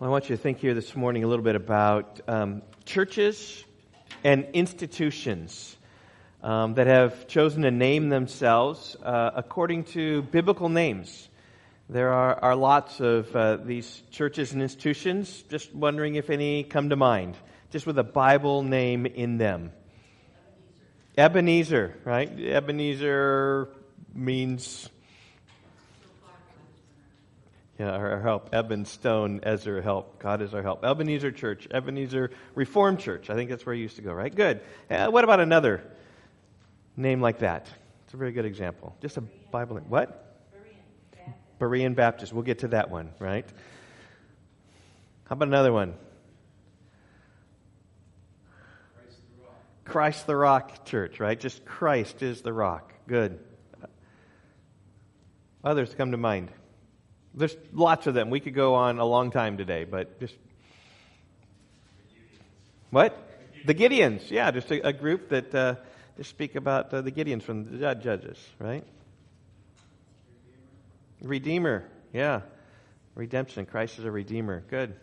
Well, I want you to think here this morning a little bit about um, churches and institutions um, that have chosen to name themselves uh, according to biblical names. There are, are lots of uh, these churches and institutions. Just wondering if any come to mind, just with a Bible name in them. Ebenezer, right? Ebenezer means yeah, our, help. Eben Stone, ezer help. God is our help. Ebenezer Church, Ebenezer Reformed Church. I think that's where you used to go, right? Good. Uh, what about another name like that? It's a very good example. Just a Bible name. What? Berean Baptist. Berean Baptist. We'll get to that one, right? How about another one? Christ the Rock, Christ the Rock Church, right? Just Christ is the rock. Good. Others come to mind. There's lots of them. We could go on a long time today, but just. What? The Gideons. Yeah, just a, a group that uh, just speak about uh, the Gideons from the Judges, right? Redeemer. Yeah. Redemption. Christ is a redeemer. Good.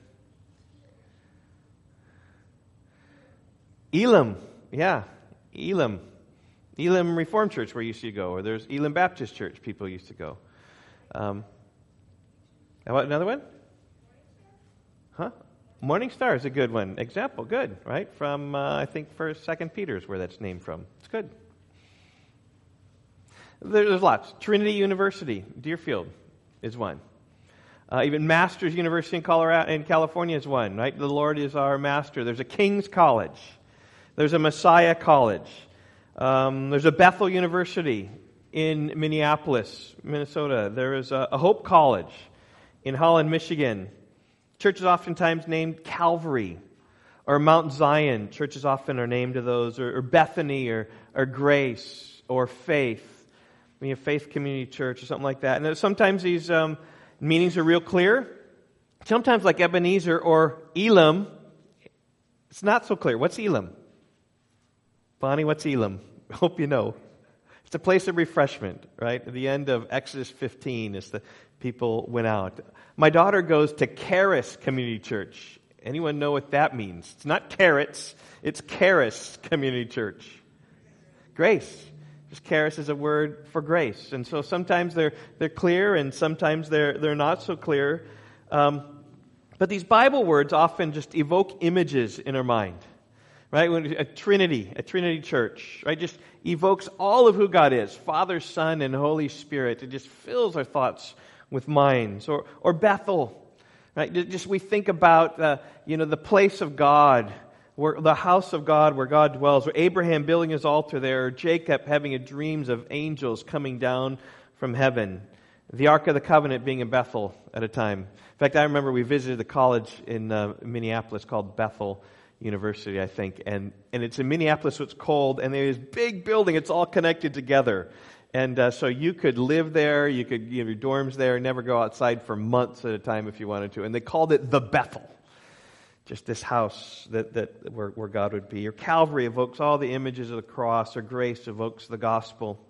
Elam. Yeah. Elam. Elam Reformed Church, where you used to go, or there's Elam Baptist Church, people used to go. Um, Another one? Huh? Morning Star is a good one. Example, good, right? From uh, I think First, Second Peter is where that's named from. It's good. There's lots. Trinity University, Deerfield, is one. Uh, even Masters University in Colorado in California is one. Right? The Lord is our master. There's a King's College. There's a Messiah College. Um, there's a Bethel University in Minneapolis, Minnesota. There is a, a Hope College in Holland, Michigan. Churches oftentimes named Calvary or Mount Zion. Churches often are named to those, or, or Bethany or, or Grace or Faith. Mean, a faith community church or something like that. And sometimes these um, meanings are real clear. Sometimes, like Ebenezer or Elam, it's not so clear. What's Elam? Bonnie, what's Elam? Hope you know. It's a place of refreshment, right? At the end of Exodus 15 is the people went out. My daughter goes to Charis Community Church. Anyone know what that means? It's not carrots, it's Charis Community Church. Grace. Just charis is a word for grace. And so sometimes they're, they're clear and sometimes they're, they're not so clear. Um, but these Bible words often just evoke images in our mind. Right? When a Trinity, a Trinity church, right? Just evokes all of who God is Father, Son, and Holy Spirit. It just fills our thoughts with minds. Or, or Bethel, right? Just we think about, uh, you know, the place of God, where, the house of God where God dwells, or Abraham building his altar there, or Jacob having a dreams of angels coming down from heaven. The Ark of the Covenant being in Bethel at a time. In fact, I remember we visited the college in uh, Minneapolis called Bethel University, I think, and, and it's in Minneapolis, so it's cold, and there's this big building, it's all connected together. And uh, so you could live there, you could you know, your dorms there, never go outside for months at a time if you wanted to. And they called it the Bethel, just this house that, that where, where God would be. Or Calvary evokes all the images of the cross, or grace evokes the gospel.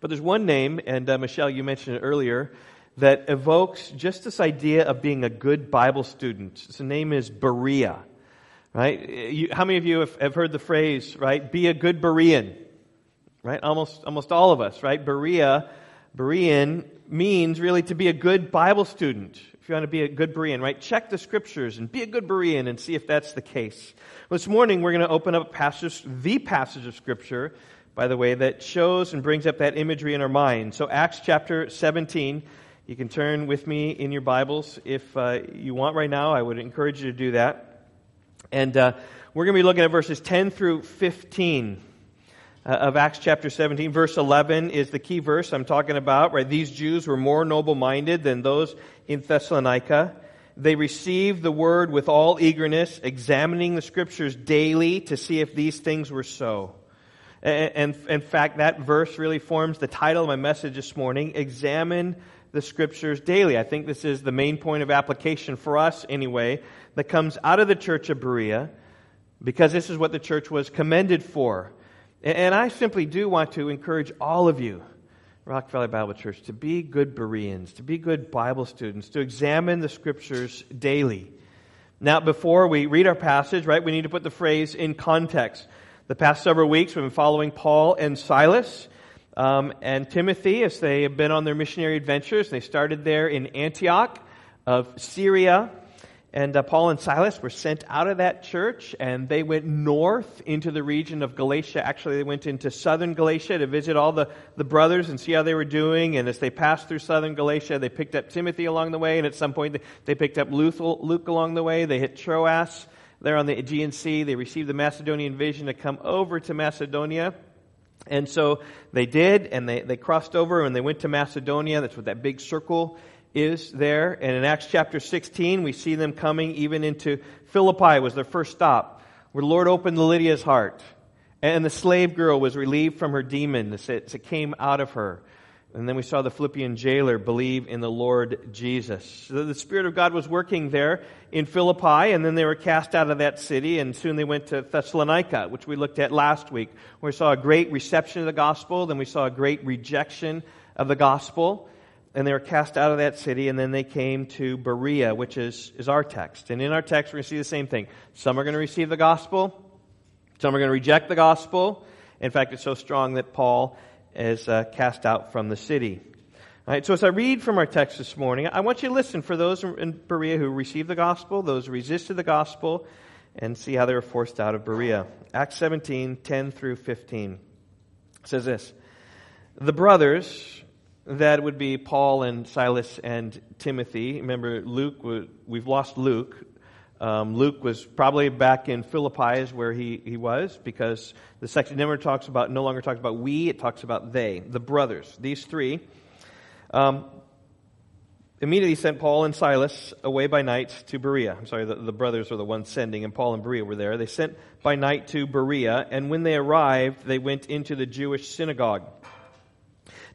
But there's one name, and uh, Michelle, you mentioned it earlier, that evokes just this idea of being a good Bible student. Its name is Berea. Right? You, how many of you have, have heard the phrase, right? Be a good Berean right? Almost, almost all of us, right? Berea, Berean means really to be a good Bible student. If you want to be a good Berean, right? Check the scriptures and be a good Berean and see if that's the case. This morning we're going to open up passage, the passage of scripture, by the way, that shows and brings up that imagery in our mind. So Acts chapter 17. You can turn with me in your Bibles if uh, you want right now. I would encourage you to do that. And uh, we're going to be looking at verses 10 through 15 uh, Uh, of Acts chapter 17. Verse 11 is the key verse I'm talking about, right? These Jews were more noble minded than those in Thessalonica. They received the word with all eagerness, examining the scriptures daily to see if these things were so. And, and in fact, that verse really forms the title of my message this morning Examine the scriptures daily. I think this is the main point of application for us, anyway, that comes out of the church of Berea, because this is what the church was commended for. And I simply do want to encourage all of you, Rock Valley Bible Church, to be good Bereans, to be good Bible students, to examine the scriptures daily. Now, before we read our passage, right, we need to put the phrase in context. The past several weeks, we've been following Paul and Silas um, and Timothy as they have been on their missionary adventures. They started there in Antioch of Syria. And uh, Paul and Silas were sent out of that church and they went north into the region of Galatia. Actually, they went into southern Galatia to visit all the, the brothers and see how they were doing. And as they passed through southern Galatia, they picked up Timothy along the way. And at some point, they, they picked up Luke, Luke along the way. They hit Troas there on the Aegean Sea. They received the Macedonian vision to come over to Macedonia. And so they did, and they, they crossed over and they went to Macedonia. That's what that big circle is there. And in Acts chapter 16, we see them coming even into Philippi was their first stop, where the Lord opened Lydia's heart. And the slave girl was relieved from her demon it came out of her. And then we saw the Philippian jailer believe in the Lord Jesus. So the Spirit of God was working there in Philippi, and then they were cast out of that city, and soon they went to Thessalonica, which we looked at last week, where we saw a great reception of the gospel, then we saw a great rejection of the gospel and they were cast out of that city, and then they came to Berea, which is, is our text. And in our text, we're going to see the same thing. Some are going to receive the gospel, some are going to reject the gospel. In fact, it's so strong that Paul is uh, cast out from the city. All right, so as I read from our text this morning, I want you to listen for those in Berea who received the gospel, those who resisted the gospel, and see how they were forced out of Berea. Acts 17, 10 through 15 says this The brothers that would be Paul and Silas and Timothy. Remember, Luke, we've lost Luke. Um, Luke was probably back in Philippi, is where he, he was, because the section never talks about, no longer talks about we, it talks about they, the brothers, these three. Um, immediately sent Paul and Silas away by night to Berea. I'm sorry, the, the brothers were the ones sending, and Paul and Berea were there. They sent by night to Berea, and when they arrived, they went into the Jewish synagogue.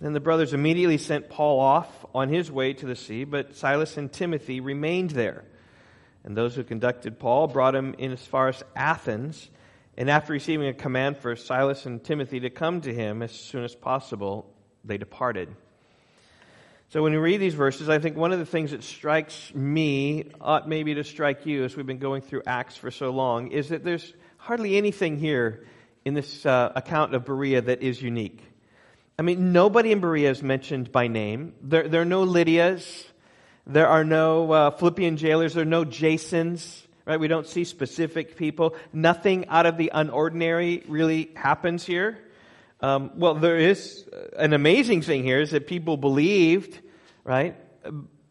Then the brothers immediately sent Paul off on his way to the sea, but Silas and Timothy remained there. And those who conducted Paul brought him in as far as Athens. And after receiving a command for Silas and Timothy to come to him as soon as possible, they departed. So when we read these verses, I think one of the things that strikes me, ought maybe to strike you as we've been going through Acts for so long, is that there's hardly anything here in this uh, account of Berea that is unique. I mean, nobody in Berea is mentioned by name. There, there are no Lydias. There are no uh, Philippian jailers. There are no Jasons. Right? We don't see specific people. Nothing out of the unordinary really happens here. Um, well, there is an amazing thing here is that people believed, right?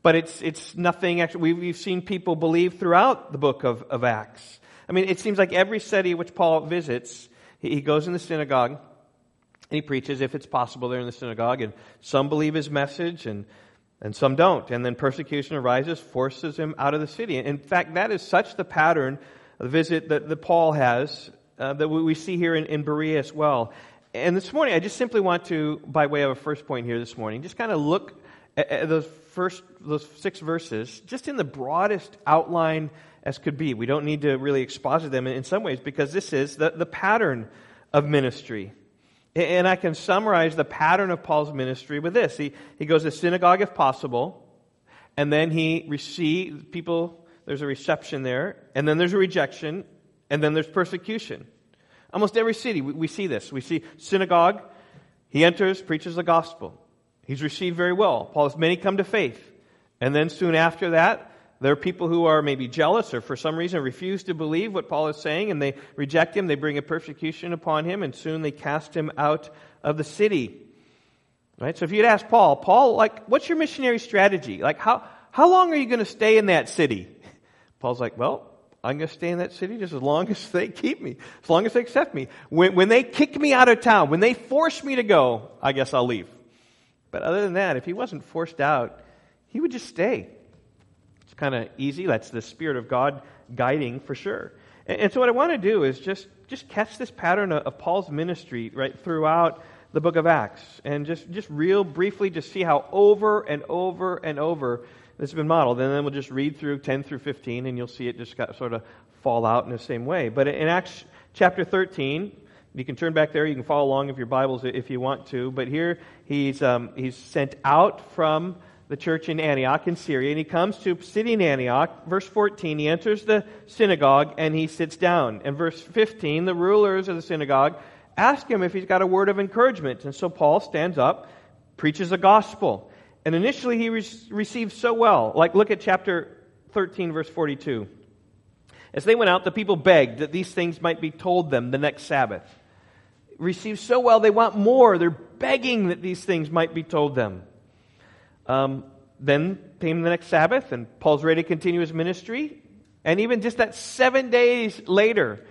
But it's it's nothing. Actually, we've, we've seen people believe throughout the book of, of Acts. I mean, it seems like every city which Paul visits, he, he goes in the synagogue he preaches, if it's possible, there in the synagogue, and some believe his message and, and some don't. And then persecution arises, forces him out of the city. In fact, that is such the pattern, the visit that, that Paul has, uh, that we, we see here in, in Berea as well. And this morning, I just simply want to, by way of a first point here this morning, just kind of look at, at those first, those six verses, just in the broadest outline as could be. We don't need to really exposit them in, in some ways because this is the, the pattern of ministry. And I can summarize the pattern of Paul's ministry with this. He, he goes to synagogue if possible, and then he receives people, there's a reception there, and then there's a rejection, and then there's persecution. Almost every city, we, we see this. We see synagogue, he enters, preaches the gospel. He's received very well. Paul has many come to faith. And then soon after that, there are people who are maybe jealous or for some reason refuse to believe what Paul is saying and they reject him. They bring a persecution upon him and soon they cast him out of the city. Right? So if you'd ask Paul, Paul, like, what's your missionary strategy? Like, how, how long are you going to stay in that city? Paul's like, well, I'm going to stay in that city just as long as they keep me, as long as they accept me. When, when they kick me out of town, when they force me to go, I guess I'll leave. But other than that, if he wasn't forced out, he would just stay. Kind of easy. That's the Spirit of God guiding for sure. And, and so what I want to do is just, just catch this pattern of, of Paul's ministry right throughout the book of Acts and just, just real briefly just see how over and over and over this has been modeled. And then we'll just read through 10 through 15 and you'll see it just got, sort of fall out in the same way. But in Acts chapter 13, you can turn back there. You can follow along if your Bibles if you want to. But here he's, um, he's sent out from the church in Antioch in Syria, and he comes to Pisidian Antioch. Verse 14, he enters the synagogue and he sits down. And verse 15, the rulers of the synagogue ask him if he's got a word of encouragement. And so Paul stands up, preaches the gospel. And initially he re- receives so well. Like, look at chapter 13, verse 42. As they went out, the people begged that these things might be told them the next Sabbath. Received so well, they want more. They're begging that these things might be told them. Um, then came the next Sabbath, and Paul's ready to continue his ministry. And even just that seven days later,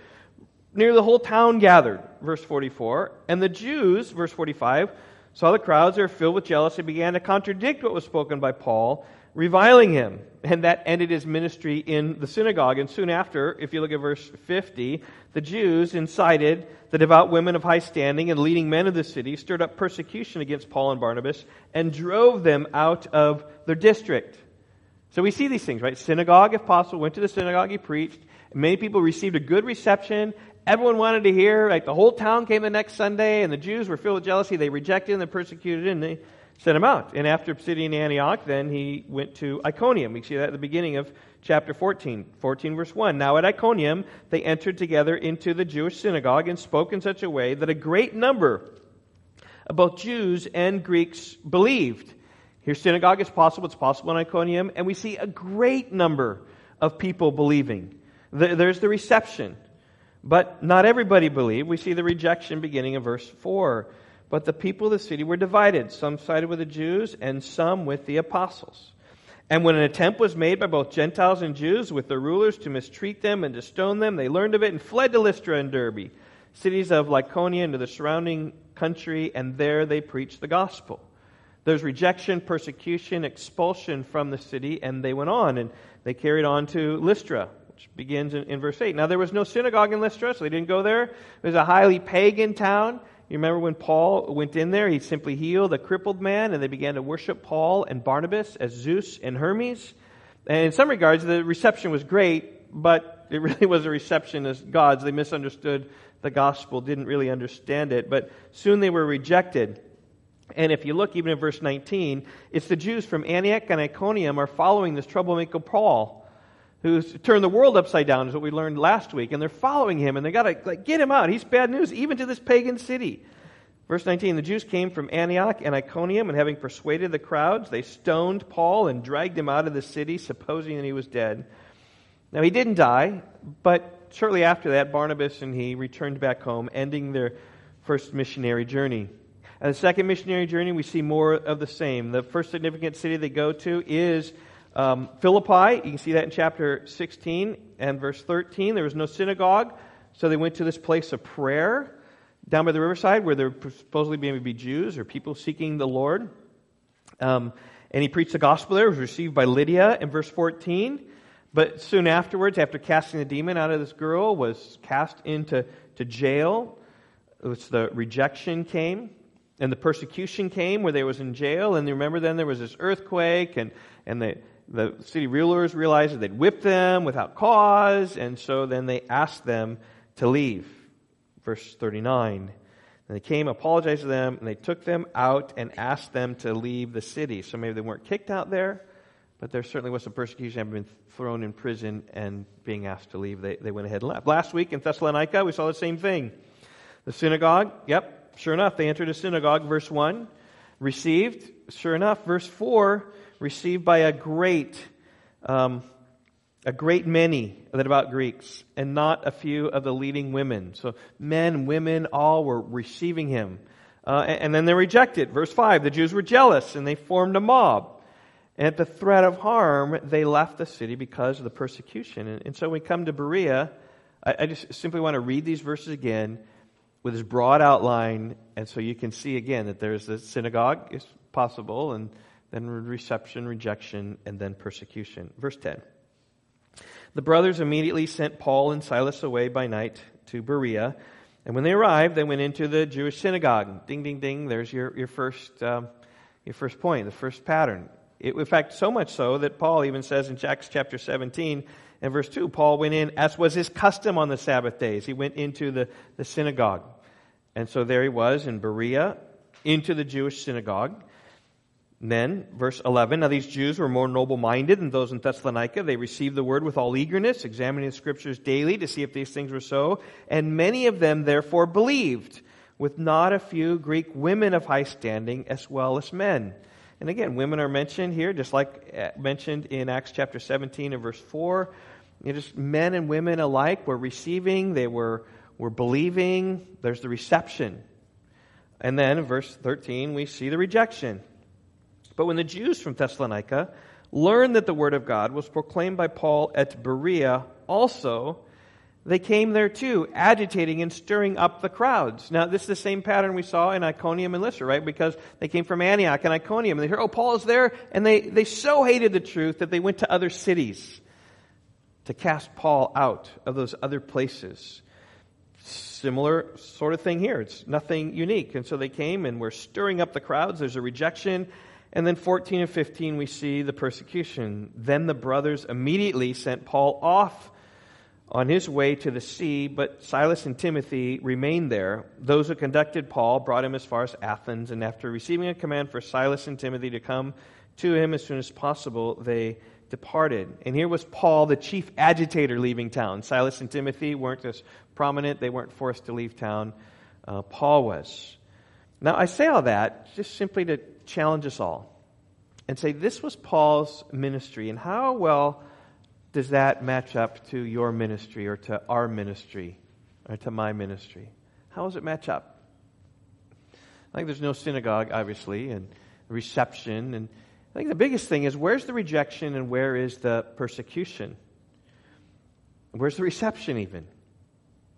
nearly the whole town gathered, verse 44. And the Jews, verse 45, saw the crowds, they were filled with jealousy, began to contradict what was spoken by Paul, reviling him. And that ended his ministry in the synagogue. And soon after, if you look at verse 50, the Jews incited the devout women of high standing and leading men of the city, stirred up persecution against Paul and Barnabas, and drove them out of their district. So we see these things, right? Synagogue, if possible, went to the synagogue, he preached. Many people received a good reception. Everyone wanted to hear. Like the whole town came the next Sunday, and the Jews were filled with jealousy. They rejected him, they persecuted him, and they sent him out. And after Pisidian Antioch, then he went to Iconium. We see that at the beginning of chapter 14, 14 verse 1. Now at Iconium, they entered together into the Jewish synagogue and spoke in such a way that a great number of both Jews and Greeks believed. Here, synagogue is possible. It's possible in Iconium. And we see a great number of people believing. There's the reception. But not everybody believed. We see the rejection beginning in verse 4. But the people of the city were divided. Some sided with the Jews and some with the apostles. And when an attempt was made by both Gentiles and Jews with the rulers to mistreat them and to stone them, they learned of it and fled to Lystra and Derbe, cities of Lycaonia and to the surrounding country, and there they preached the gospel. There's rejection, persecution, expulsion from the city, and they went on, and they carried on to Lystra, which begins in, in, verse 8. Now, there was no synagogue in Lystra, so they didn't go there. It was a highly pagan town. You remember when Paul went in there, he simply healed a crippled man, and they began to worship Paul and Barnabas as Zeus and Hermes. And in some regards, the reception was great, but it really was a reception as God's. They misunderstood the gospel, didn't really understand it, but soon they were rejected. And if you look even in verse 19, it's the Jews from Antioch and Iconium are following this troublemaker Paul who's turned the world upside down, is what we learned last week. And they're following him, and they got to like, get him out. He's bad news, even to this pagan city. Verse 19 The Jews came from Antioch and Iconium, and having persuaded the crowds, they stoned Paul and dragged him out of the city, supposing that he was dead. Now, he didn't die, but shortly after that, Barnabas and he returned back home, ending their first missionary journey. And the second missionary journey, we see more of the same. The first significant city they go to is um, Philippi, you can see that in chapter 16 and verse 13. There was no synagogue, so they went to this place of prayer down by the riverside where there were supposedly maybe be Jews or people seeking the Lord. Um, and he preached the gospel there. Was received by Lydia in verse 14. But soon afterwards, after casting the demon out of this girl, was cast into to jail. Was the rejection came. And the persecution came where they was in jail. And remember then there was this earthquake and, and the, the city rulers realized that they'd whipped them without cause, and so then they asked them to leave. Verse 39. And they came, apologized to them, and they took them out and asked them to leave the city. So maybe they weren't kicked out there, but there certainly was some persecution, having been thrown in prison and being asked to leave. They, they went ahead and left. Last week in Thessalonica, we saw the same thing. The synagogue, yep, sure enough, they entered a synagogue, verse 1. Received, sure enough, verse 4 received by a great, um, a great many of the devout Greeks, and not a few of the leading women. So men, women, all were receiving him. Uh, and, and then they rejected. Verse 5, the Jews were jealous, and they formed a mob. And at the threat of harm, they left the city because of the persecution. And, and so we come to Berea, I, I just simply want to read these verses again with this broad outline, and so you can see again that there's the synagogue is possible, and then reception, rejection, and then persecution. Verse 10. The brothers immediately sent Paul and Silas away by night to Berea. And when they arrived, they went into the Jewish synagogue. Ding, ding, ding. There's your, your, first, um, your first point, the first pattern. It, in fact, so much so that Paul even says in Acts chapter 17 and verse 2, Paul went in, as was his custom on the Sabbath days. He went into the, the synagogue. And so there he was in Berea, into the Jewish synagogue. Then, verse 11, now these Jews were more noble minded than those in Thessalonica. They received the word with all eagerness, examining the scriptures daily to see if these things were so. And many of them therefore believed, with not a few Greek women of high standing as well as men. And again, women are mentioned here, just like uh, mentioned in Acts chapter 17 and verse 4. You know, just men and women alike were receiving, they were, were believing. There's the reception. And then in verse 13, we see the rejection. But when the Jews from Thessalonica learned that the word of God was proclaimed by Paul at Berea also, they came there too, agitating and stirring up the crowds. Now, this is the same pattern we saw in Iconium and Lystra, right? Because they came from Antioch and Iconium, and they hear, oh, Paul is there, and they, they so hated the truth that they went to other cities to cast Paul out of those other places. Similar sort of thing here. It's nothing unique. And so they came and were stirring up the crowds. There's a rejection and then 14 and 15, we see the persecution. Then the brothers immediately sent Paul off on his way to the sea, but Silas and Timothy remained there. Those who conducted Paul brought him as far as Athens, and after receiving a command for Silas and Timothy to come to him as soon as possible, they departed. And here was Paul, the chief agitator, leaving town. Silas and Timothy weren't as prominent, they weren't forced to leave town. Uh, Paul was. Now, I say all that just simply to challenge us all and say, this was Paul's ministry, and how well does that match up to your ministry or to our ministry or to my ministry? How does it match up? I think there's no synagogue, obviously, and reception. And I think the biggest thing is where's the rejection and where is the persecution? Where's the reception, even?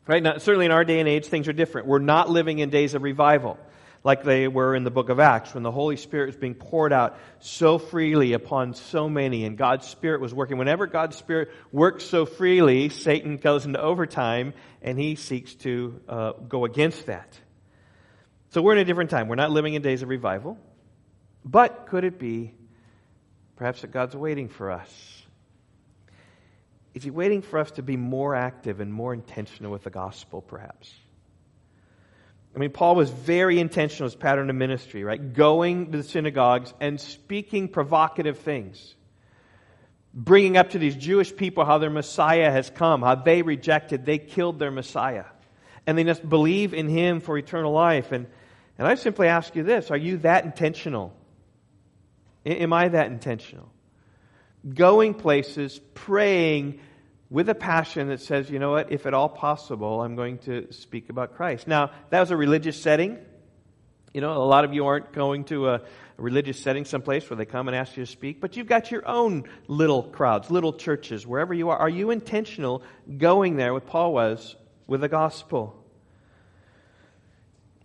Right now, certainly in our day and age, things are different. We're not living in days of revival like they were in the book of Acts when the Holy Spirit was being poured out so freely upon so many and God's Spirit was working. Whenever God's Spirit works so freely, Satan goes into overtime and he seeks to uh, go against that. So we're in a different time. We're not living in days of revival. But could it be perhaps that God's waiting for us? Is he waiting for us to be more active and more intentional with the gospel, perhaps? I mean, Paul was very intentional his pattern of ministry, right? Going to the synagogues and speaking provocative things. Bringing up to these Jewish people how their Messiah has come, how they rejected, they killed their Messiah. And they must believe in him for eternal life. And, and I simply ask you this are you that intentional? Am I that intentional? Going places, praying, with a passion that says, you know what, if at all possible, I'm going to speak about Christ. Now, that was a religious setting. You know, a lot of you aren't going to a, religious setting someplace where they come and ask you to speak, but you've got your own little crowds, little churches, wherever you are. Are you intentional going there, what Paul was, with the gospel?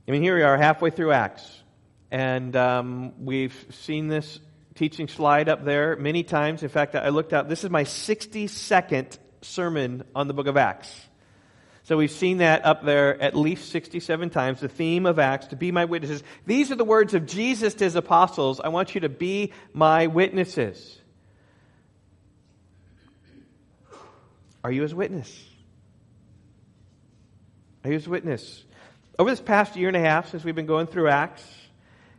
I mean, here we are halfway through Acts, and um, we've seen this teaching slide up there many times. In fact, I looked out, this is my 62nd sermon on the book of Acts. So we've seen that up there at least 67 times, the theme of Acts, to be my witnesses. These are the words of Jesus to his apostles. I want you to be my witnesses. Are you his witness? Are you his witness? Over this past year and a half, since we've been going through Acts,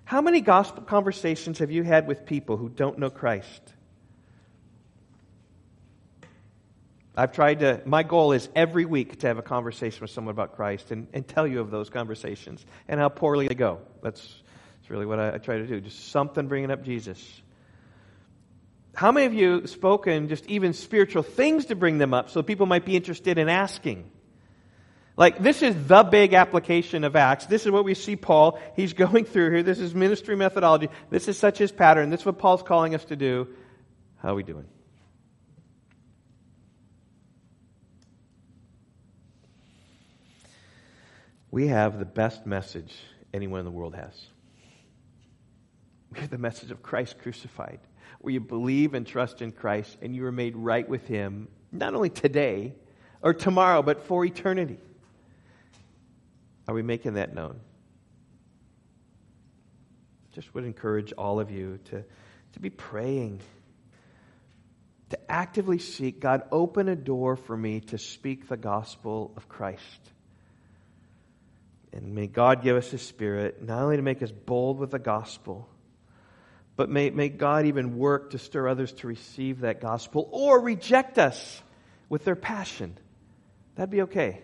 how many gospel conversations have you had with people who don't know Christ? I've tried to, my goal is every week to have a conversation with someone about Christ and, and tell you of those conversations and how poorly they go. That's, that's really what I, I try to do. Just something bringing up Jesus. How many of you spoken just even spiritual things to bring them up so people might be interested in asking? Like, this is the big application of Acts. This is what we see Paul. He's going through here. This is ministry methodology. This is such his pattern. This is what Paul's calling us to do. How are we doing? We have the best message anyone in the world has. We have the message of Christ crucified, where you believe and trust in Christ and you are made right with Him, not only today or tomorrow, but for eternity. Are we making that known? Just would encourage all of you to, to be praying, to actively seek God, open a door for me to speak the gospel of Christ. And may God give us His Spirit, not only to make us bold with the gospel, but may, may God even work to stir others to receive that gospel or reject us with their passion. That'd be okay.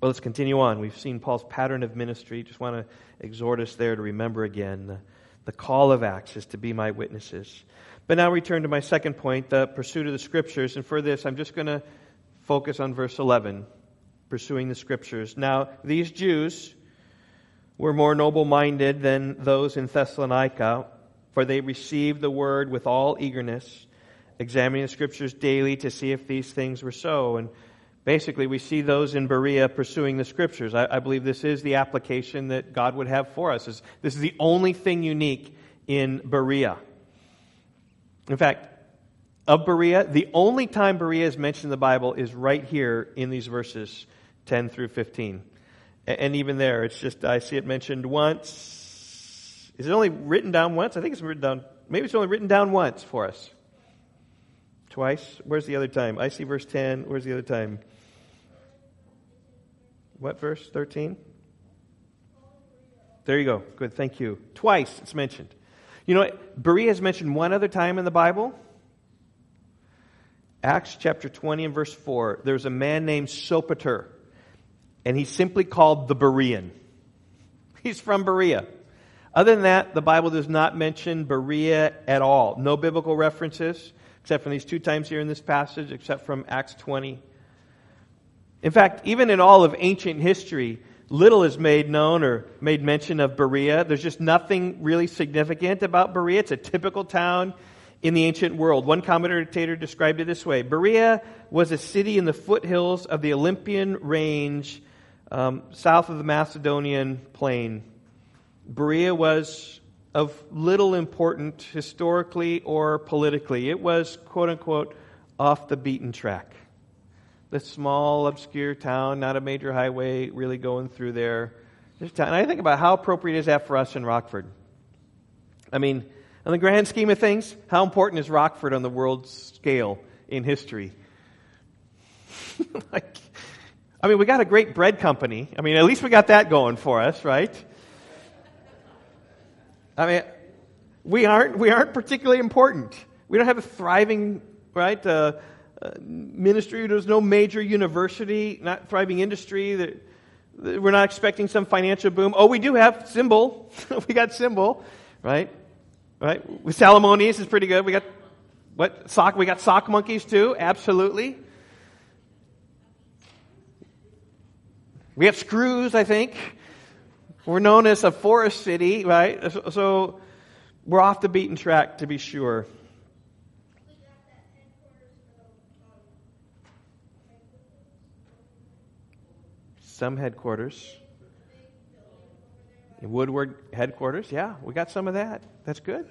Well, let's continue on. We've seen Paul's pattern of ministry. Just want to exhort us there to remember again the, call of Acts is to be my witnesses. But now return to my second point, the pursuit of the scriptures. And for this, I'm just going to focus on verse 11, pursuing the scriptures. Now, these Jews were more noble minded than those in Thessalonica, for they received the word with all eagerness, examining the scriptures daily to see if these things were so. And basically, we see those in Berea pursuing the scriptures. I, I believe this is the application that God would have for us. Is This is the only thing unique in Berea. In fact, of Berea, the only time Berea is mentioned in the Bible is right here in these verses 10 through 15. And even there, it's just, I see it mentioned once. Is it only written down once? I think it's written down, maybe it's only written down once for us. Twice? Where's the other time? I see verse 10. Where's the other time? What verse? 13? There you go. Good. Thank you. Twice it's mentioned. You know? Berea is mentioned one other time in the Bible. Acts chapter 20 and verse 4. There's a man named Sopater and he's simply called the Berean. He's from Berea. Other than that, the Bible does not mention Berea at all. No biblical references, except from these two times here in this passage, except from Acts 20. In fact, even in all of ancient history, little is made known or made mention of Berea. There's just nothing really significant about Berea. It's a typical town in the ancient world. One commentator described it this way Berea was a city in the foothills of the Olympian range um, south of the Macedonian plain. Berea was of little importance historically or politically. It was, quote unquote, off the beaten track. The small, obscure town, not a major highway really going through there. And I think about how appropriate is that for us in Rockford. I mean, in the grand scheme of things, how important is Rockford on the world scale in history? like, I mean, we got a great bread company. I mean, at least we got that going for us, right? I mean, we aren't, we aren't particularly important. We don't have a thriving, right, uh, uh, ministry. There's no major university, not thriving industry. That, that we're not expecting some financial boom. Oh, we do have Symbol. we got Symbol, right? Right? With is pretty good. We got what sock? We got sock monkeys too. Absolutely. We have screws, I think. We're known as a forest city, right? So we're off the beaten track to be sure. Some headquarters. Woodward headquarters, yeah, we got some of that. That's good.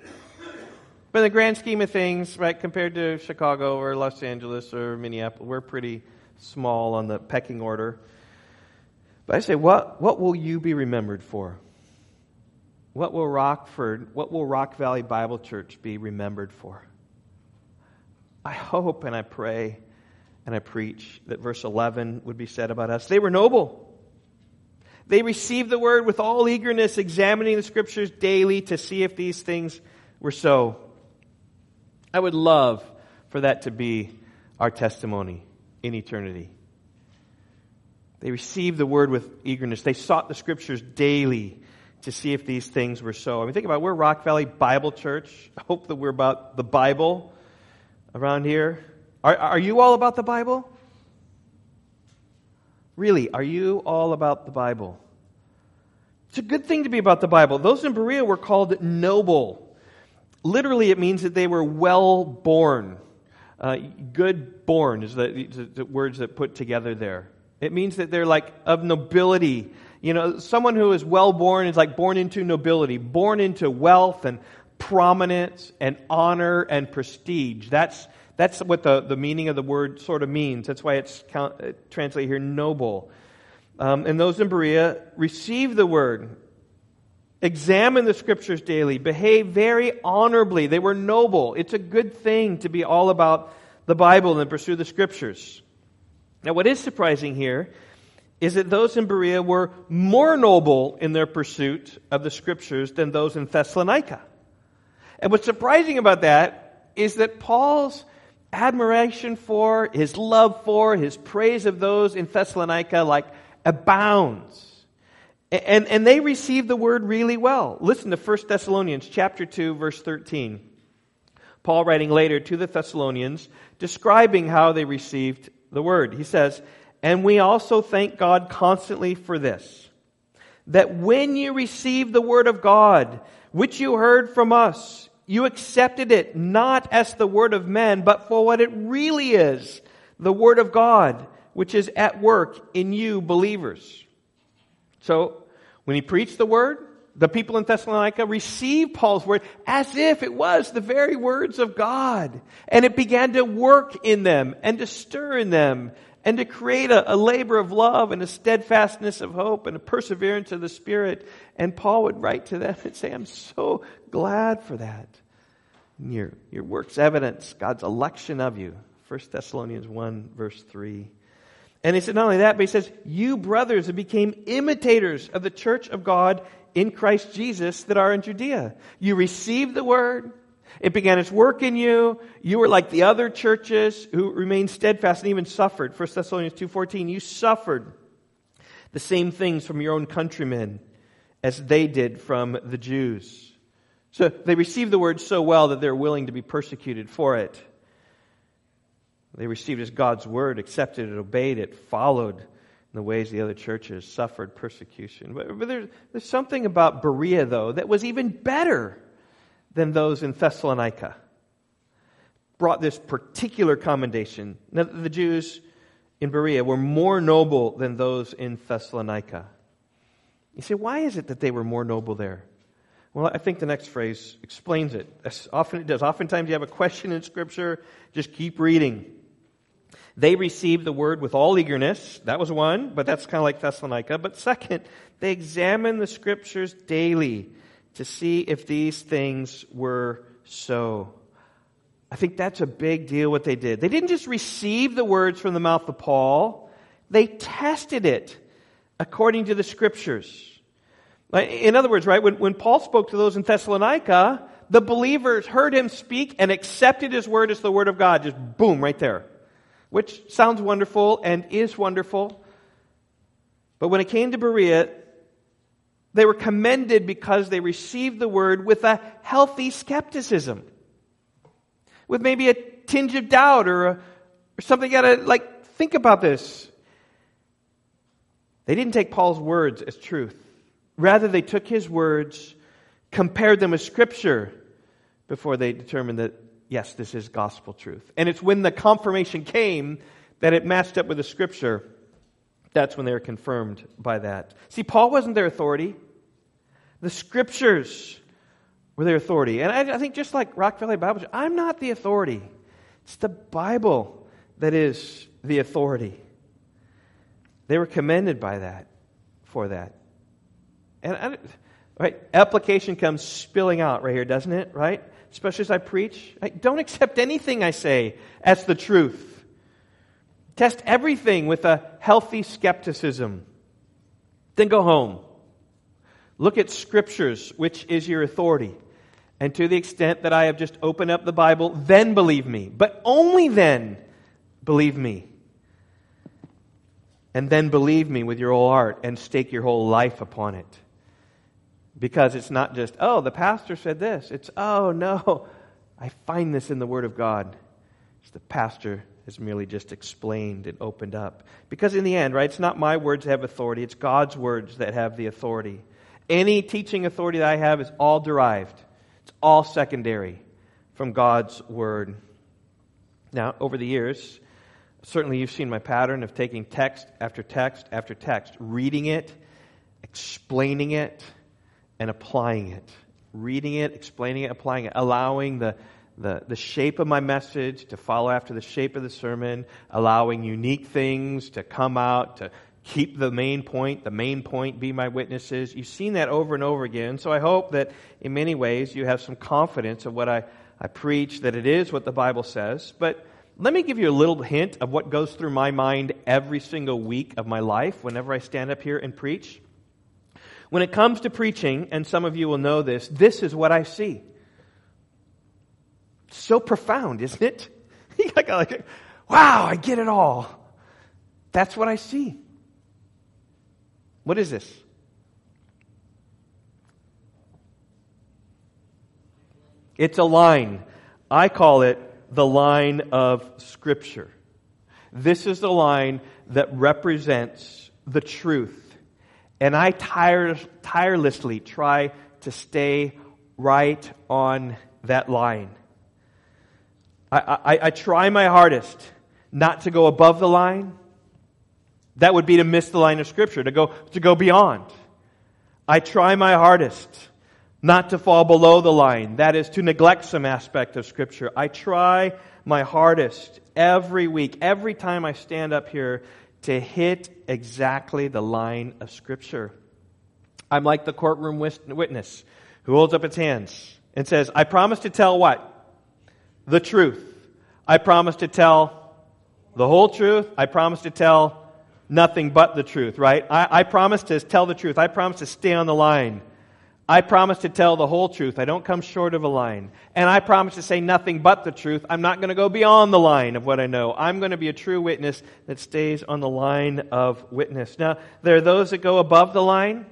But in the grand scheme of things, right, compared to Chicago or Los Angeles or Minneapolis, we're pretty small on the pecking order. But I say, what, what will you be remembered for? What will Rockford, what will Rock Valley Bible Church be remembered for? I hope and I pray and I preach that verse 11 would be said about us. They were noble. They received the word with all eagerness, examining the scriptures daily to see if these things were so. I would love for that to be our testimony in eternity. They received the word with eagerness. They sought the scriptures daily to see if these things were so. I mean, think about it. we're Rock Valley Bible Church. I hope that we're about the Bible around here. Are, are you all about the Bible? Really, are you all about the Bible? It's a good thing to be about the Bible. Those in Berea were called noble. Literally, it means that they were well born. Uh, good born is the, the, the words that put together there. It means that they're like of nobility. You know, someone who is well born is like born into nobility, born into wealth and prominence and honor and prestige. That's, that's what the, the meaning of the word sort of means. That's why it's count, uh, translated here noble. Um, and those in Berea receive the word, examine the scriptures daily, behave very honorably. They were noble. It's a good thing to be all about the Bible and pursue the scriptures. Now, what is surprising here is that those in Berea were more noble in their pursuit of the scriptures than those in Thessalonica. And what's surprising about that is that Paul's admiration for, his love for, his praise of those in Thessalonica, like, abounds. And, and they received the word really well. Listen to 1 Thessalonians chapter 2, verse 13. Paul writing later to the Thessalonians, describing how they received the word. He says, And we also thank God constantly for this, that when you received the word of God, which you heard from us, you accepted it not as the word of men, but for what it really is, the word of God, which is at work in you believers. So, when he preached the word, the people in Thessalonica received Paul's word as if it was the very words of God. And it began to work in them and to stir in them and to create a, a, labor of love and a steadfastness of hope and a perseverance of the Spirit. And Paul would write to them and say, I'm so glad for that. Your, your work's evidence God's election of you. 1 Thessalonians 1, verse 3. And he said not only that, but he says, You brothers became imitators of the church of God in Christ Jesus that are in Judea. You received the word. It began its work in you. You were like the other churches who remained steadfast and even suffered. 1 Thessalonians 2.14, you suffered the same things from your own countrymen as they did from the Jews. So they received the word so well that they're willing to be persecuted for it. They received as God's word, accepted it, obeyed it, followed in the ways the other churches suffered persecution. But, but there's, there's something about Berea, though, that was even better than those in Thessalonica. Brought this particular commendation. Now, the Jews in Berea were more noble than those in Thessalonica. You say, why is it that they were more noble there? Well, I think the next phrase explains it. As often it does. Oftentimes you have a question in Scripture, just keep reading. They received the word with all eagerness. That was one, but that's kind of like Thessalonica. But second, they examined the scriptures daily to see if these things were so. I think that's a big deal what they did. They didn't just receive the words from the mouth of Paul, they tested it according to the scriptures. In other words, right, when, when Paul spoke to those in Thessalonica, the believers heard him speak and accepted his word as the word of God. Just boom, right there which sounds wonderful and is wonderful. But when it came to Berea, they were commended because they received the word with a healthy skepticism, with maybe a tinge of doubt or, a, or something. You gotta like think about this. They didn't take Paul's words as truth. Rather, they took his words, compared them with Scripture before they determined that yes, this is gospel truth. And it's when the confirmation came that it matched up with the scripture. That's when they were confirmed by that. See, Paul wasn't their authority. The scriptures were their authority. And I, I think just like Rock Valley Bible, I'm not the authority. It's the Bible that is the authority. They were commended by that, for that. And I, right, application comes spilling out right here, doesn't it? Right? Especially as I preach. Don't accept anything I say as the truth. Test everything with a healthy skepticism. Then go home. Look at scriptures, which is your authority. And to the extent that I have just opened up the Bible, then believe me. But only then believe me. And then believe me with your whole heart and stake your whole life upon it. Because it's not just, oh, the pastor said this. It's, oh, no, I find this in the Word of God. It's the pastor has merely just explained and opened up. Because in the end, right, it's not my words that have authority, it's God's words that have the authority. Any teaching authority that I have is all derived, it's all secondary from God's Word. Now, over the years, Certainly, you've seen my pattern of taking text after text after text, reading it, explaining it, and applying it. Reading it, explaining it, applying it, allowing the, the, the shape of my message to follow after the shape of the sermon, allowing unique things to come out, to keep the main point, the main point be my witnesses. You've seen that over and over again. So I hope that in many ways you have some confidence of what I, I preach, that it is what the Bible says. But let me give you a little hint of what goes through my mind every single week of my life whenever I stand up here and preach. When it comes to preaching, and some of you will know this, this is what I see. So profound, isn't it? like, wow, I get it all. That's what I see. What is this? It's a line. I call it the line of Scripture. This is the line that represents the truth. And I tire, tirelessly try to stay right on that line. I, I, I try my hardest not to go above the line. That would be to miss the line of Scripture, to go, to go beyond. I try my hardest not to fall below the line, that is, to neglect some aspect of Scripture. I try my hardest every week, every time I stand up here, to hit exactly the line of Scripture. I'm like the courtroom witness who holds up its hands and says, I promise to tell what? The truth. I promise to tell the whole truth. I promise to tell nothing but the truth, right? I, I promise to tell the truth. I promise to stay on the line. I promise to tell the whole truth. I don't come short of a line. And I promise to say nothing but the truth. I'm not going to go beyond the line of what I know. I'm going to be a true witness that stays on the line of witness. Now, there are those that go above the line.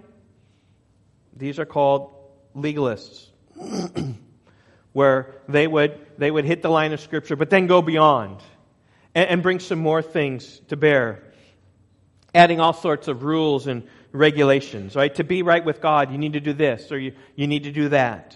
These are called legalists, where they would, they would hit the line of Scripture, but then go beyond and, and bring some more things to bear, adding all sorts of rules and regulations, right? To be right with God, you need to do this or you, you need to do that,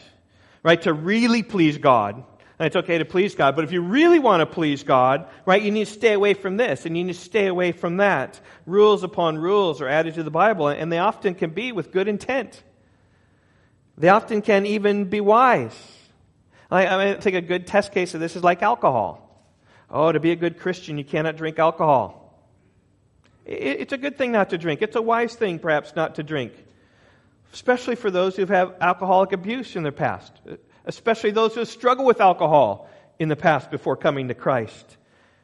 right? To really please God, and it's okay to please God, but if you really want to please God, right, you need to stay away from this and you need to stay away from that. Rules upon rules are added to the Bible, and they often can be with good intent. They often can even be wise. I, I think a good test case of this is like alcohol. Oh, to be a good Christian, you cannot drink alcohol. It's a good thing not to drink. It's a wise thing, perhaps, not to drink, especially for those who have alcoholic abuse in their past, especially those who struggle with alcohol in the past before coming to Christ,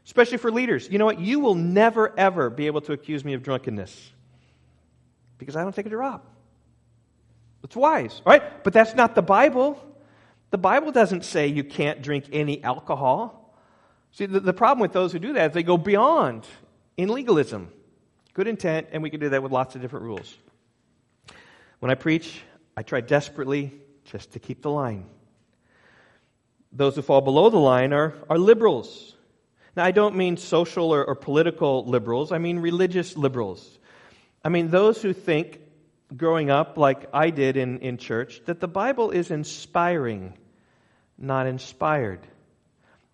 especially for leaders. You know what? You will never, ever be able to accuse me of drunkenness because I don't take a drop. It's wise, right? But that's not the Bible. The Bible doesn't say you can't drink any alcohol. See, the, the problem with those who do that is they go beyond in legalism. Good intent, and we can do that with lots of different rules. When I preach, I try desperately just to keep the line. Those who fall below the line are, are liberals. Now, I don't mean social or, or political liberals, I mean religious liberals. I mean those who think, growing up like I did in, in church, that the Bible is inspiring, not inspired.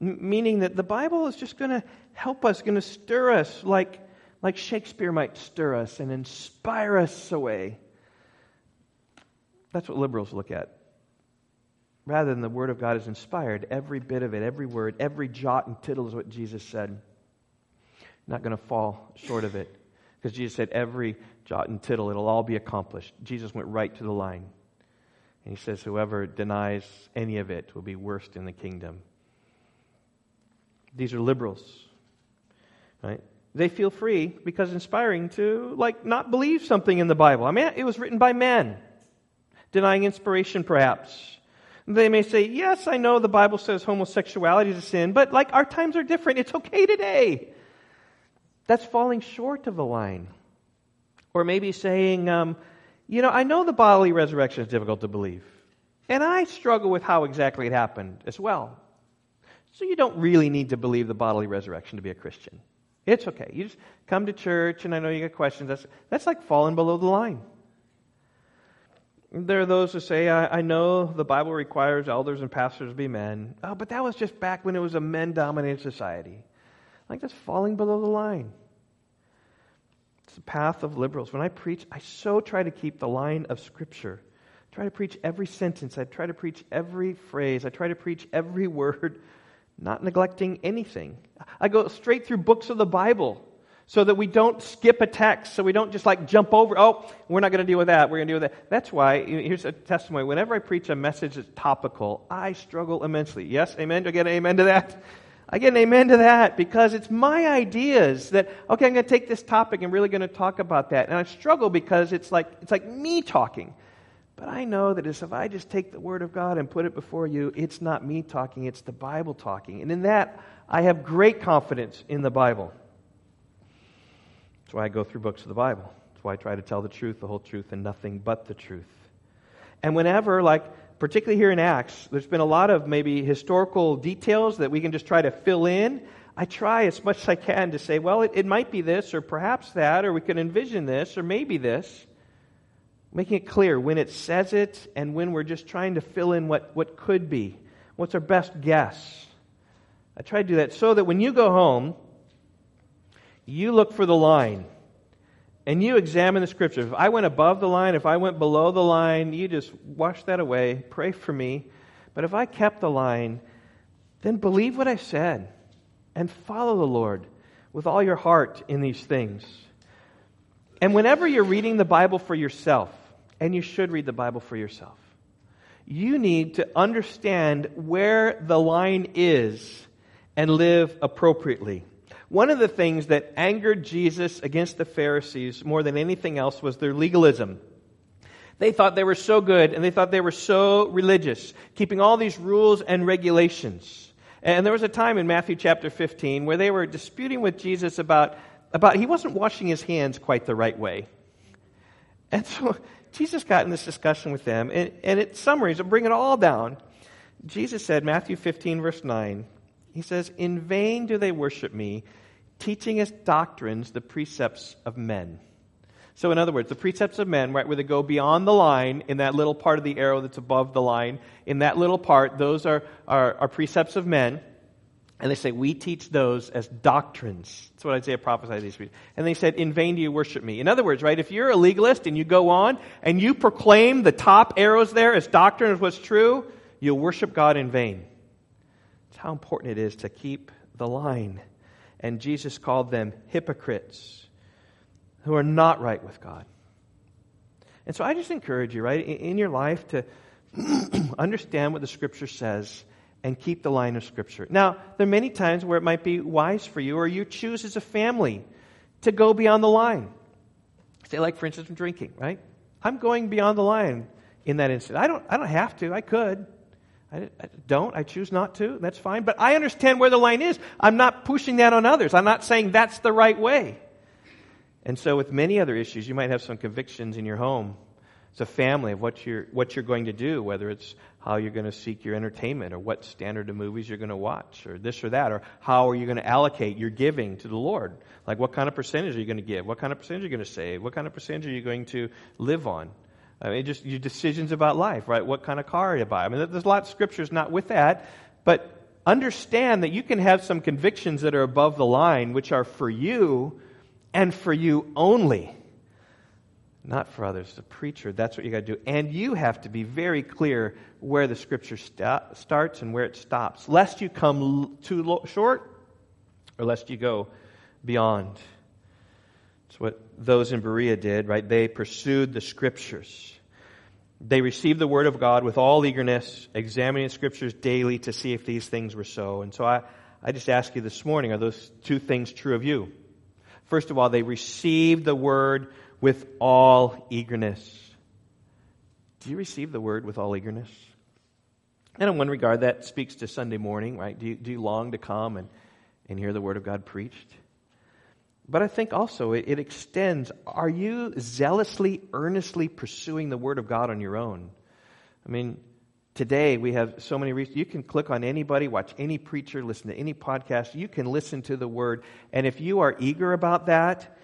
M- meaning that the Bible is just going to help us, going to stir us like like Shakespeare might stir us and inspire us away. That's what liberals look at. Rather than the Word of God is inspired, every bit of it, every word, every jot and tittle is what Jesus said. Not going to fall short of it. Because Jesus said, every jot and tittle, it'll all be accomplished. Jesus went right to the line. And he says, whoever denies any of it will be worst in the kingdom. These are liberals. Right? They feel free because inspiring to like not believe something in the Bible. I mean, it was written by men, denying inspiration perhaps. They may say, yes, I know the Bible says homosexuality is a sin, but like our times are different. It's okay today. That's falling short of the line. Or maybe saying, um, you know, I know the bodily resurrection is difficult to believe. And I struggle with how exactly it happened as well. So you don't really need to believe the bodily resurrection to be a Christian. It's okay. You just come to church, and I know you get questions. That's, that's like falling below the line. There are those who say, I, I know the Bible requires elders and pastors to be men. Oh, but that was just back when it was a men dominated society. like that's falling below the line. It's the path of liberals. When I preach, I so try to keep the line of Scripture. I try to preach every sentence. I try to preach every phrase. I try to preach every word, not neglecting anything. I go straight through books of the Bible so that we don't skip a text, so we don't just like jump over, oh, we're not going to deal with that, we're going to deal with that. That's why, here's a testimony. Whenever I preach a message that's topical, I struggle immensely. Yes, amen? Do I get an amen to that? I get an amen to that because it's my ideas that, okay, I'm going to take this topic and really going to talk about that. And I struggle because it's like, it's like me talking. But I know that if I just take the Word of God and put it before you, it's not me talking, it's the Bible talking. And in that, I have great confidence in the Bible. That's why I go through books of the Bible. That's why I try to tell the truth, the whole truth, and nothing but the truth. And whenever, like, particularly here in Acts, there's been a lot of maybe historical details that we can just try to fill in. I try as much as I can to say, well, it, it might be this, or perhaps that, or we can envision this, or maybe this. Making it clear when it says it and when we're just trying to fill in what, what could be. What's our best guess? I try to do that so that when you go home, you look for the line and you examine the scripture. If I went above the line, if I went below the line, you just wash that away. Pray for me. But if I kept the line, then believe what I said and follow the Lord with all your heart in these things. And whenever you're reading the Bible for yourself, and you should read the Bible for yourself, you need to understand where the line is and live appropriately. One of the things that angered Jesus against the Pharisees more than anything else was their legalism. They thought they were so good and they thought they were so religious, keeping all these rules and regulations. And there was a time in Matthew chapter 15 where they were disputing with Jesus about, about he wasn't washing his hands quite the right way. And so Jesus got in this discussion with them, and, and it summaries, to bring it all down. Jesus said, Matthew 15, verse 9, he says, In vain do they worship me, teaching as doctrines the precepts of men. So, in other words, the precepts of men, right, where they go beyond the line in that little part of the arrow that's above the line, in that little part, those are, are, are precepts of men. And they say, We teach those as doctrines. That's what Isaiah prophesied these weeks. And they said, In vain do you worship me. In other words, right, if you're a legalist and you go on and you proclaim the top arrows there as doctrine of what's true, you'll worship God in vain. It's how important it is to keep the line and Jesus called them hypocrites who are not right with God. And so I just encourage you, right, in your life to understand what the Scripture says and keep the line of Scripture. Now, there are many times where it might be wise for you, or you choose as a family to go beyond the line. Say, like, for instance, drinking, right? I'm going beyond the line in that instance. I don't, I don't have to. I could. I, don't. I choose not to. That's fine. But I understand where the line is. I'm not pushing that on others. I'm not saying that's the right way. And so, with many other issues, you might have some convictions in your home. It's a family of what you're, what you're going to do, whether it's how you're going to seek your entertainment, or what standard of movies you're going to watch, or this or that, or how are you going to allocate your giving to the Lord? Like, what kind of percentage are you going to give? What kind of percentage are you going to save? What kind of percentage are you going to live on? I mean, just your decisions about life, right? What kind of car you buy. I mean, there's a lot of scriptures not with that, but understand that you can have some convictions that are above the line, which are for you and for you only, not for others. The preacher, that's what you got to do. And you have to be very clear where the scripture st- starts and where it stops, lest you come too lo- short or lest you go beyond. It's what those in Berea did, right? They pursued the scriptures. They received the word of God with all eagerness, examining the scriptures daily to see if these things were so. And so I, I just ask you this morning, are those two things true of you? First of all, they received the word with all eagerness. Do you receive the word with all eagerness? And in one regard, that speaks to Sunday morning, right? Do you, do you long to come and, and hear the word of God preached? But I think also it, it, extends. Are you zealously, earnestly pursuing the Word of God on your own? I mean, today we have so many reasons. You can click on anybody, watch any preacher, listen to any podcast. You can listen to the Word. And if you are eager about that,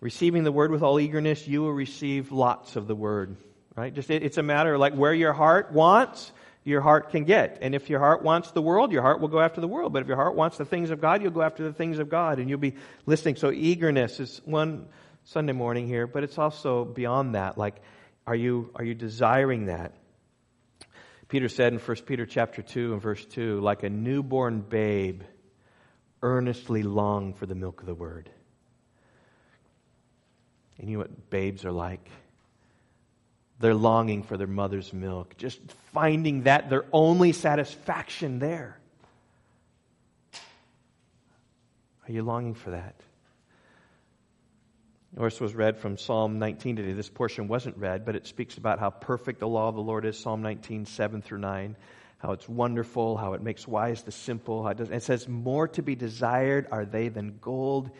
receiving the Word with all eagerness, you will receive lots of the Word. Right? Just it, it's a matter of like where your heart wants, your heart can get. And if your heart wants the world, your heart will go after the world. But if your heart wants the things of God, you'll go after the things of God and you'll be listening. So eagerness is one Sunday morning here, but it's also beyond that. Like, are you, are you desiring that? Peter said in 1 Peter chapter 2 and verse 2, like a newborn babe, earnestly long for the milk of the word. You know what babes are like? They're longing for their mother's milk, just finding that their only satisfaction there. Are you longing for that? This was read from Psalm 19 today. This portion wasn't read, but it speaks about how perfect the law of the Lord is. Psalm 19, 7 through 9. How it's wonderful, how it makes wise the simple. It, it says, More to be desired are they than gold,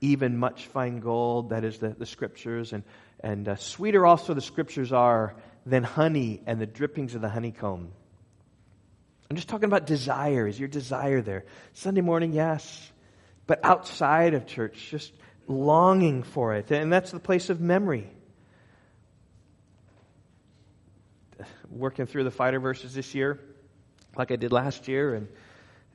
even much fine gold. That is the, the scriptures. And and uh, sweeter also the scriptures are than honey and the drippings of the honeycomb. I'm just talking about desire. Is your desire there? Sunday morning, yes. But outside of church, just longing for it. And that's the place of memory. Working through the fighter verses this year, like I did last year, and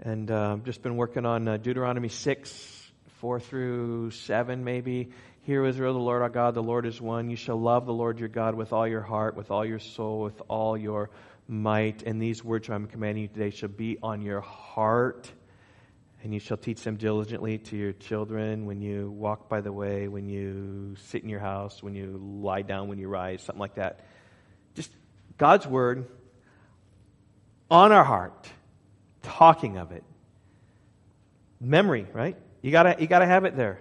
and uh, just been working on uh, Deuteronomy 6, 4 through 7, maybe. Hear, Israel, the Lord our God, the Lord is one. You shall love the Lord your God with all your heart, with all your soul, with all your might. And these words I'm commanding you today shall be on your heart. And you shall teach them diligently to your children when you walk by the way, when you sit in your house, when you lie down, when you rise, something like that. Just God's word on our heart, talking of it. Memory, right? You gotta, you gotta have it there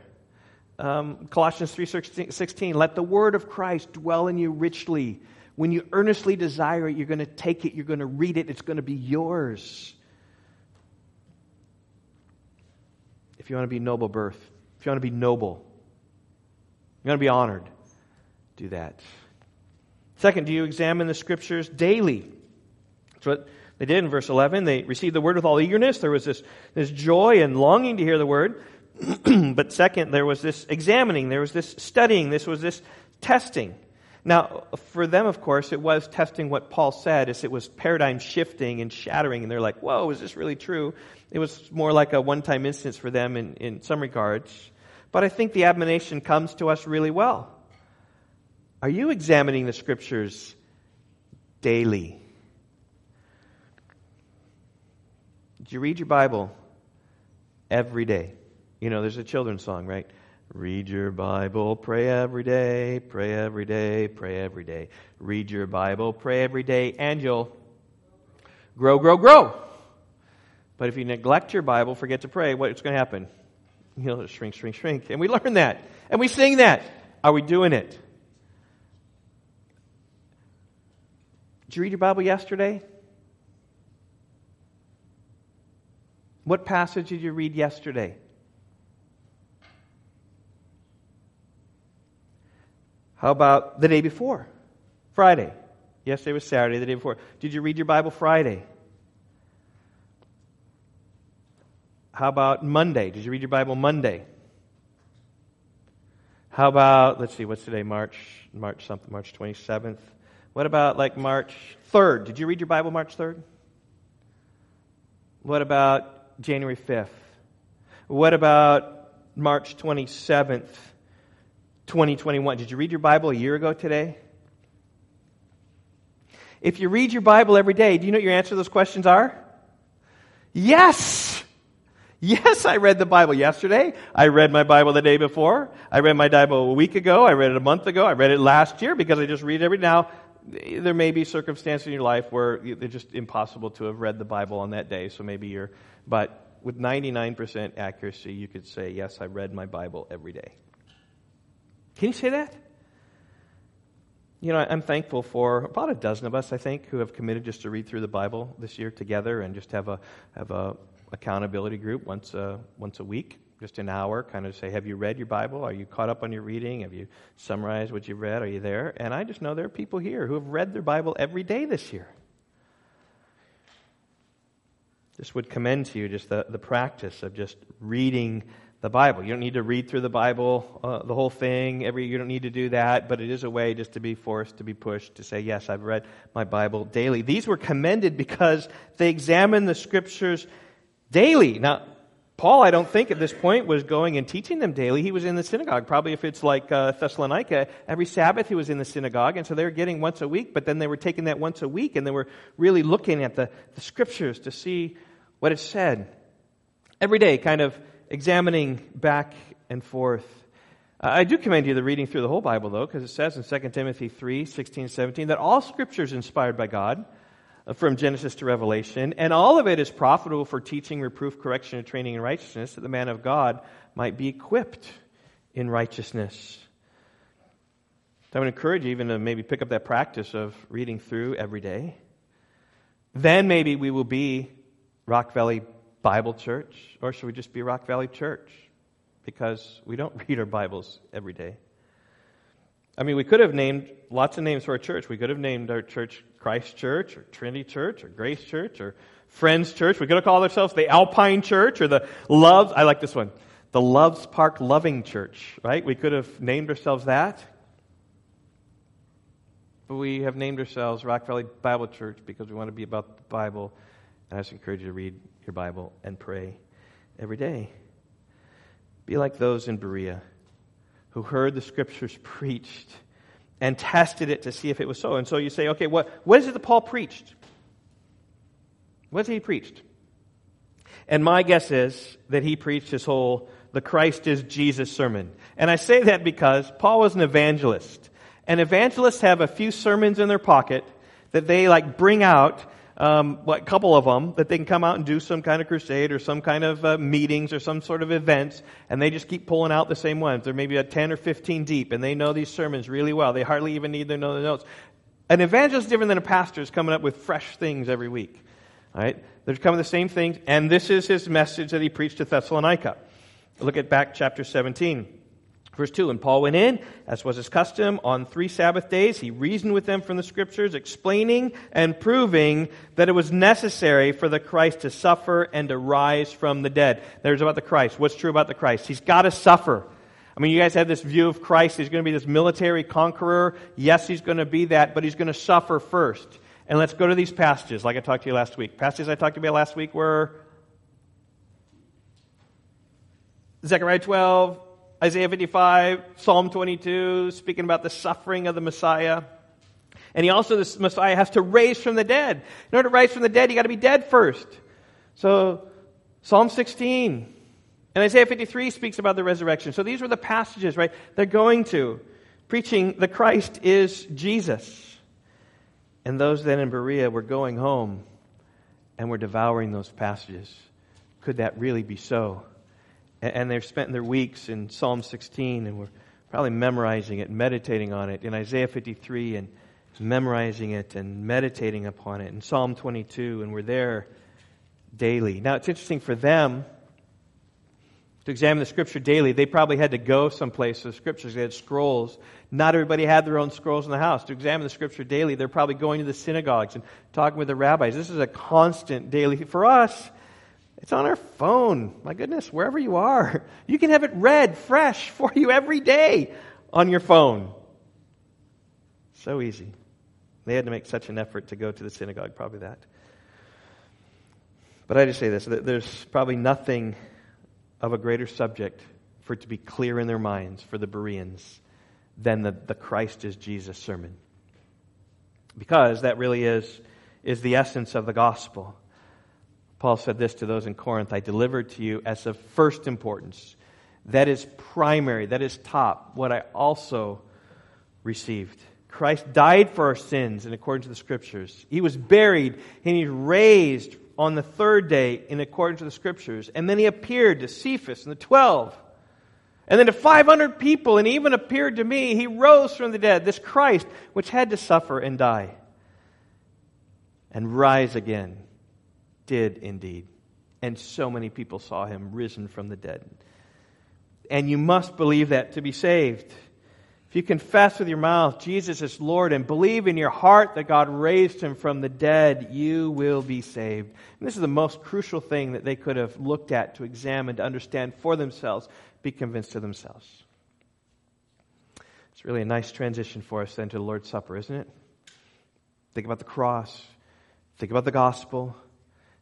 um, Colossians 3.16, let the word of Christ dwell in you richly. When you earnestly desire it, you're going to take it, you're going to read it, it's going to be yours. If you want to be noble birth, if you want to be noble, you want to be honored, do that. Second, do you examine the scriptures daily? That's what they did in verse 11. They received the word with all eagerness. There was this, this joy and longing to hear the word. but second, there was this examining, there was this studying, this was this testing. Now, for them, of course, it was testing what Paul said, as it was paradigm shifting and shattering, and they're like, whoa, is this really true? It was more like a one time instance for them in, in some regards. But I think the admonition comes to us really well. Are you examining the scriptures daily? Did you read your Bible every day? You know, there's a children's song, right? Read your Bible, pray every day, pray every day, pray every day. Read your Bible, pray every day, and you'll grow, grow, grow. But if you neglect your Bible, forget to pray, what's going to happen? You'll shrink, shrink, shrink. And we learn that. And we sing that. Are we doing it? Did you read your Bible yesterday? What passage did you read yesterday? How about the day before? Friday. Yesterday was Saturday, the day before. Did you read your Bible Friday? How about Monday? Did you read your Bible Monday? How about, let's see, what's today? March, March something, March 27th. What about like March 3rd? Did you read your Bible March 3rd? What about January 5th? What about March 27th? 2021. Did you read your Bible a year ago today? If you read your Bible every day, do you know what your answer to those questions are? Yes! Yes, I read the Bible yesterday. I read my Bible the day before. I read my Bible a week ago. I read it a month ago. I read it last year because I just read it every now. There may be circumstances in your life where it's just impossible to have read the Bible on that day, so maybe you're, but with 99% accuracy, you could say, yes, I read my Bible every day. Can you say that? You know, I'm thankful for about a dozen of us, I think, who have committed just to read through the Bible this year together and just have a have a accountability group once a, once a week, just an hour, kind of say, have you read your Bible? Are you caught up on your reading? Have you summarized what you've read? Are you there? And I just know there are people here who have read their Bible every day this year. Just would commend to you just the, the practice of just reading the Bible. You don't need to read through the Bible, uh, the whole thing. Every you don't need to do that, but it is a way just to be forced to be pushed to say, "Yes, I've read my Bible daily." These were commended because they examined the scriptures daily. Now, Paul, I don't think at this point was going and teaching them daily. He was in the synagogue. Probably if it's like uh, Thessalonica, every Sabbath he was in the synagogue, and so they were getting once a week. But then they were taking that once a week, and they were really looking at the, the scriptures to see what it said every day, kind of examining back and forth. Uh, I do commend you the reading through the whole Bible, though, because it says in 2 Timothy 3 16, 17 that all scripture is inspired by God uh, from Genesis to Revelation, and all of it is profitable for teaching, reproof, correction, and training in righteousness, that the man of God might be equipped in righteousness. So I would encourage you even to maybe pick up that practice of reading through every day. Then maybe we will be Rock Valley Bible Church, or should we just be Rock Valley Church? Because we don't read our Bibles every day. I mean, we could have named lots of names for our church. We could have named our church Christ Church, or Trinity Church, or Grace Church, or Friends Church. We could have called ourselves the Alpine Church, or the Loves, I like this one, the Loves Park Loving Church, right? We could have named ourselves that. But we have named ourselves Rock Valley Bible Church because we want to be about the Bible. And I just encourage you to read your Bible and pray every day. Be like those in Berea who heard the scriptures preached and tested it to see if it was so. And so you say, okay, what, what is it that Paul preached? What is he preached? And my guess is that he preached his whole the Christ is Jesus sermon. And I say that because Paul was an evangelist. And evangelists have a few sermons in their pocket that they like bring out um, a couple of them, that they can come out and do some kind of crusade or some kind of uh, meetings or some sort of events, and they just keep pulling out the same ones. They're maybe a 10 or 15 deep, and they know these sermons really well. They hardly even need to know the notes. An evangelist is different than a pastor is coming up with fresh things every week. Right? They're coming the same things, and this is his message that he preached to Thessalonica. Look at back chapter 17. Verse 2 And Paul went in, as was his custom, on three Sabbath days. He reasoned with them from the Scriptures, explaining and proving that it was necessary for the Christ to suffer and to rise from the dead. There's about the Christ. What's true about the Christ? He's got to suffer. I mean, you guys have this view of Christ. He's going to be this military conqueror. Yes, he's going to be that, but he's going to suffer first. And let's go to these passages, like I talked to you last week. Passages I talked to you about last week were Zechariah 12, Isaiah 55, Psalm 22, speaking about the suffering of the Messiah. And he also, this Messiah has to raise from the dead. In order to rise from the dead, you got to be dead first. So, Psalm 16 and Isaiah 53 speaks about the resurrection. So these were the passages, right? They're going to preaching the Christ is Jesus. And those then in Berea were going home and were devouring those passages. Could that really be so? And they've spent their weeks in Psalm 16 and we're probably memorizing it, meditating on it in Isaiah 53 and memorizing it and meditating upon it in Psalm 22 and we're there daily. Now it's interesting for them to examine the scripture daily. They probably had to go someplace for the scriptures. They had scrolls. Not everybody had their own scrolls in the house. To examine the scripture daily, they're probably going to the synagogues and talking with the rabbis. This is a constant daily. For us, it's on our phone. My goodness, wherever you are, you can have it read fresh for you every day on your phone. So easy. They had to make such an effort to go to the synagogue, probably that. But I just say this there's probably nothing of a greater subject for it to be clear in their minds for the Bereans than the, the Christ is Jesus sermon. Because that really is, is the essence of the gospel. Paul said this to those in Corinth I delivered to you as of first importance. That is primary, that is top, what I also received. Christ died for our sins in accordance to the Scriptures. He was buried and he raised on the third day in accordance to the Scriptures. And then he appeared to Cephas and the twelve. And then to 500 people, and even appeared to me. He rose from the dead, this Christ, which had to suffer and die, and rise again did indeed. And so many people saw him risen from the dead. And you must believe that to be saved. If you confess with your mouth Jesus is Lord and believe in your heart that God raised him from the dead, you will be saved. And this is the most crucial thing that they could have looked at to examine, to understand for themselves, be convinced to themselves. It's really a nice transition for us then to the Lord's Supper, isn't it? Think about the cross. Think about the gospel.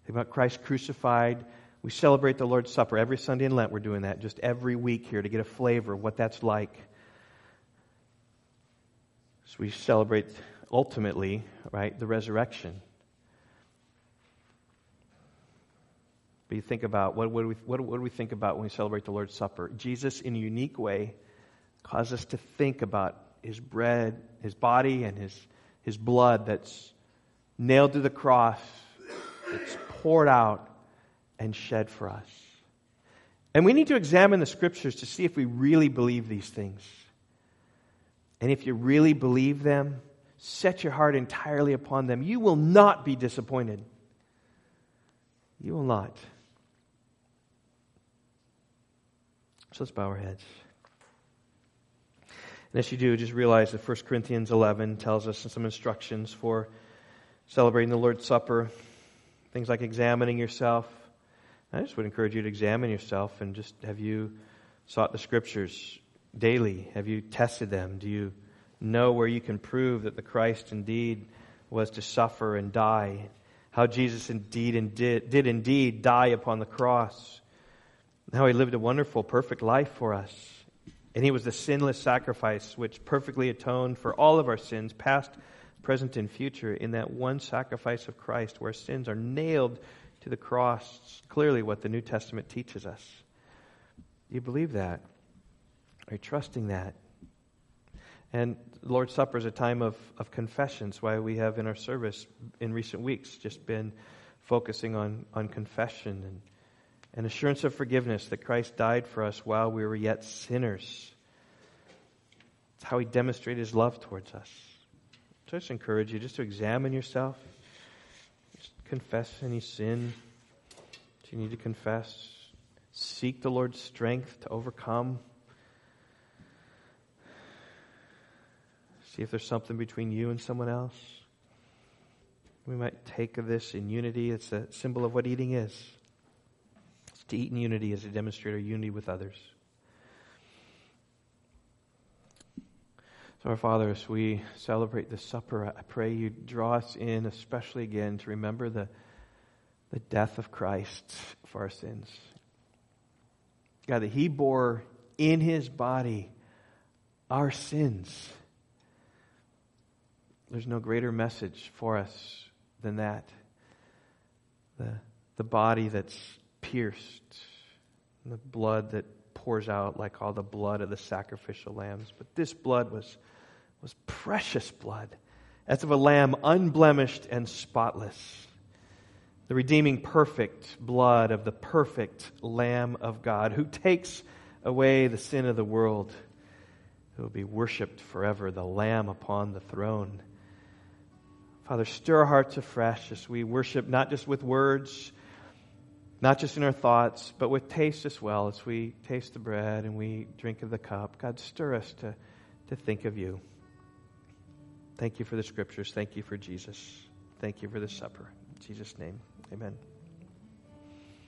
About Christ crucified. We celebrate the Lord's Supper every Sunday in Lent. We're doing that just every week here to get a flavor of what that's like. So we celebrate ultimately, right, the resurrection. But you think about what, what, do we, what, what do we think about when we celebrate the Lord's Supper? Jesus, in a unique way, causes us to think about his bread, his body, and his, his blood that's nailed to the cross, poured out and shed for us. And we need to examine the scriptures to see if we really believe these things. And if you really believe them, set your heart entirely upon them. You will not be disappointed. You will not. So let's bow our heads. And as you do, just realize that 1 Corinthians 11 tells us some instructions for celebrating the Lord's Supper. Things like examining yourself. I just would encourage you to examine yourself and just have you sought the Scriptures daily? Have you tested them? Do you know where you can prove that the Christ indeed was to suffer and die? How Jesus indeed and did, did indeed die upon the cross? How he lived a wonderful, perfect life for us. And he was the sinless sacrifice which perfectly atoned for all of our sins, past, present, and future, in that one sacrifice of Christ where sins are nailed to the cross. Clearly what the New Testament teaches us. Do you believe that? Are you trusting that? And Lord's Supper is a time of, of confessions, why we have in our service in recent weeks just been focusing on, on confession and, and assurance of forgiveness that Christ died for us while we were yet sinners. It's how he demonstrated his love towards us. So I just encourage you just to examine yourself. Just confess any sin that you need to confess. Seek the Lord's strength to overcome See if there's something between you and someone else. We might take this in unity. It's a symbol of what eating is. It's to eat in unity is to demonstrate our unity with others. So, our Father, as we celebrate the supper, I pray you draw us in, especially again, to remember the, the death of Christ for our sins. God, that He bore in His body our sins there's no greater message for us than that. The, the body that's pierced, and the blood that pours out like all the blood of the sacrificial lambs. But this blood was, was precious blood, as of a lamb unblemished and spotless. The redeeming perfect blood of the perfect Lamb of God who takes away the sin of the world, who will be worshiped forever, the Lamb upon the throne. Father, stir our hearts afresh as we worship not just with words, not just in our thoughts, but with taste as well as we taste the bread and we drink of the cup. God, stir us to, to think of you. Thank you for the scriptures. Thank you for Jesus. Thank you for the supper. In Jesus' name, amen.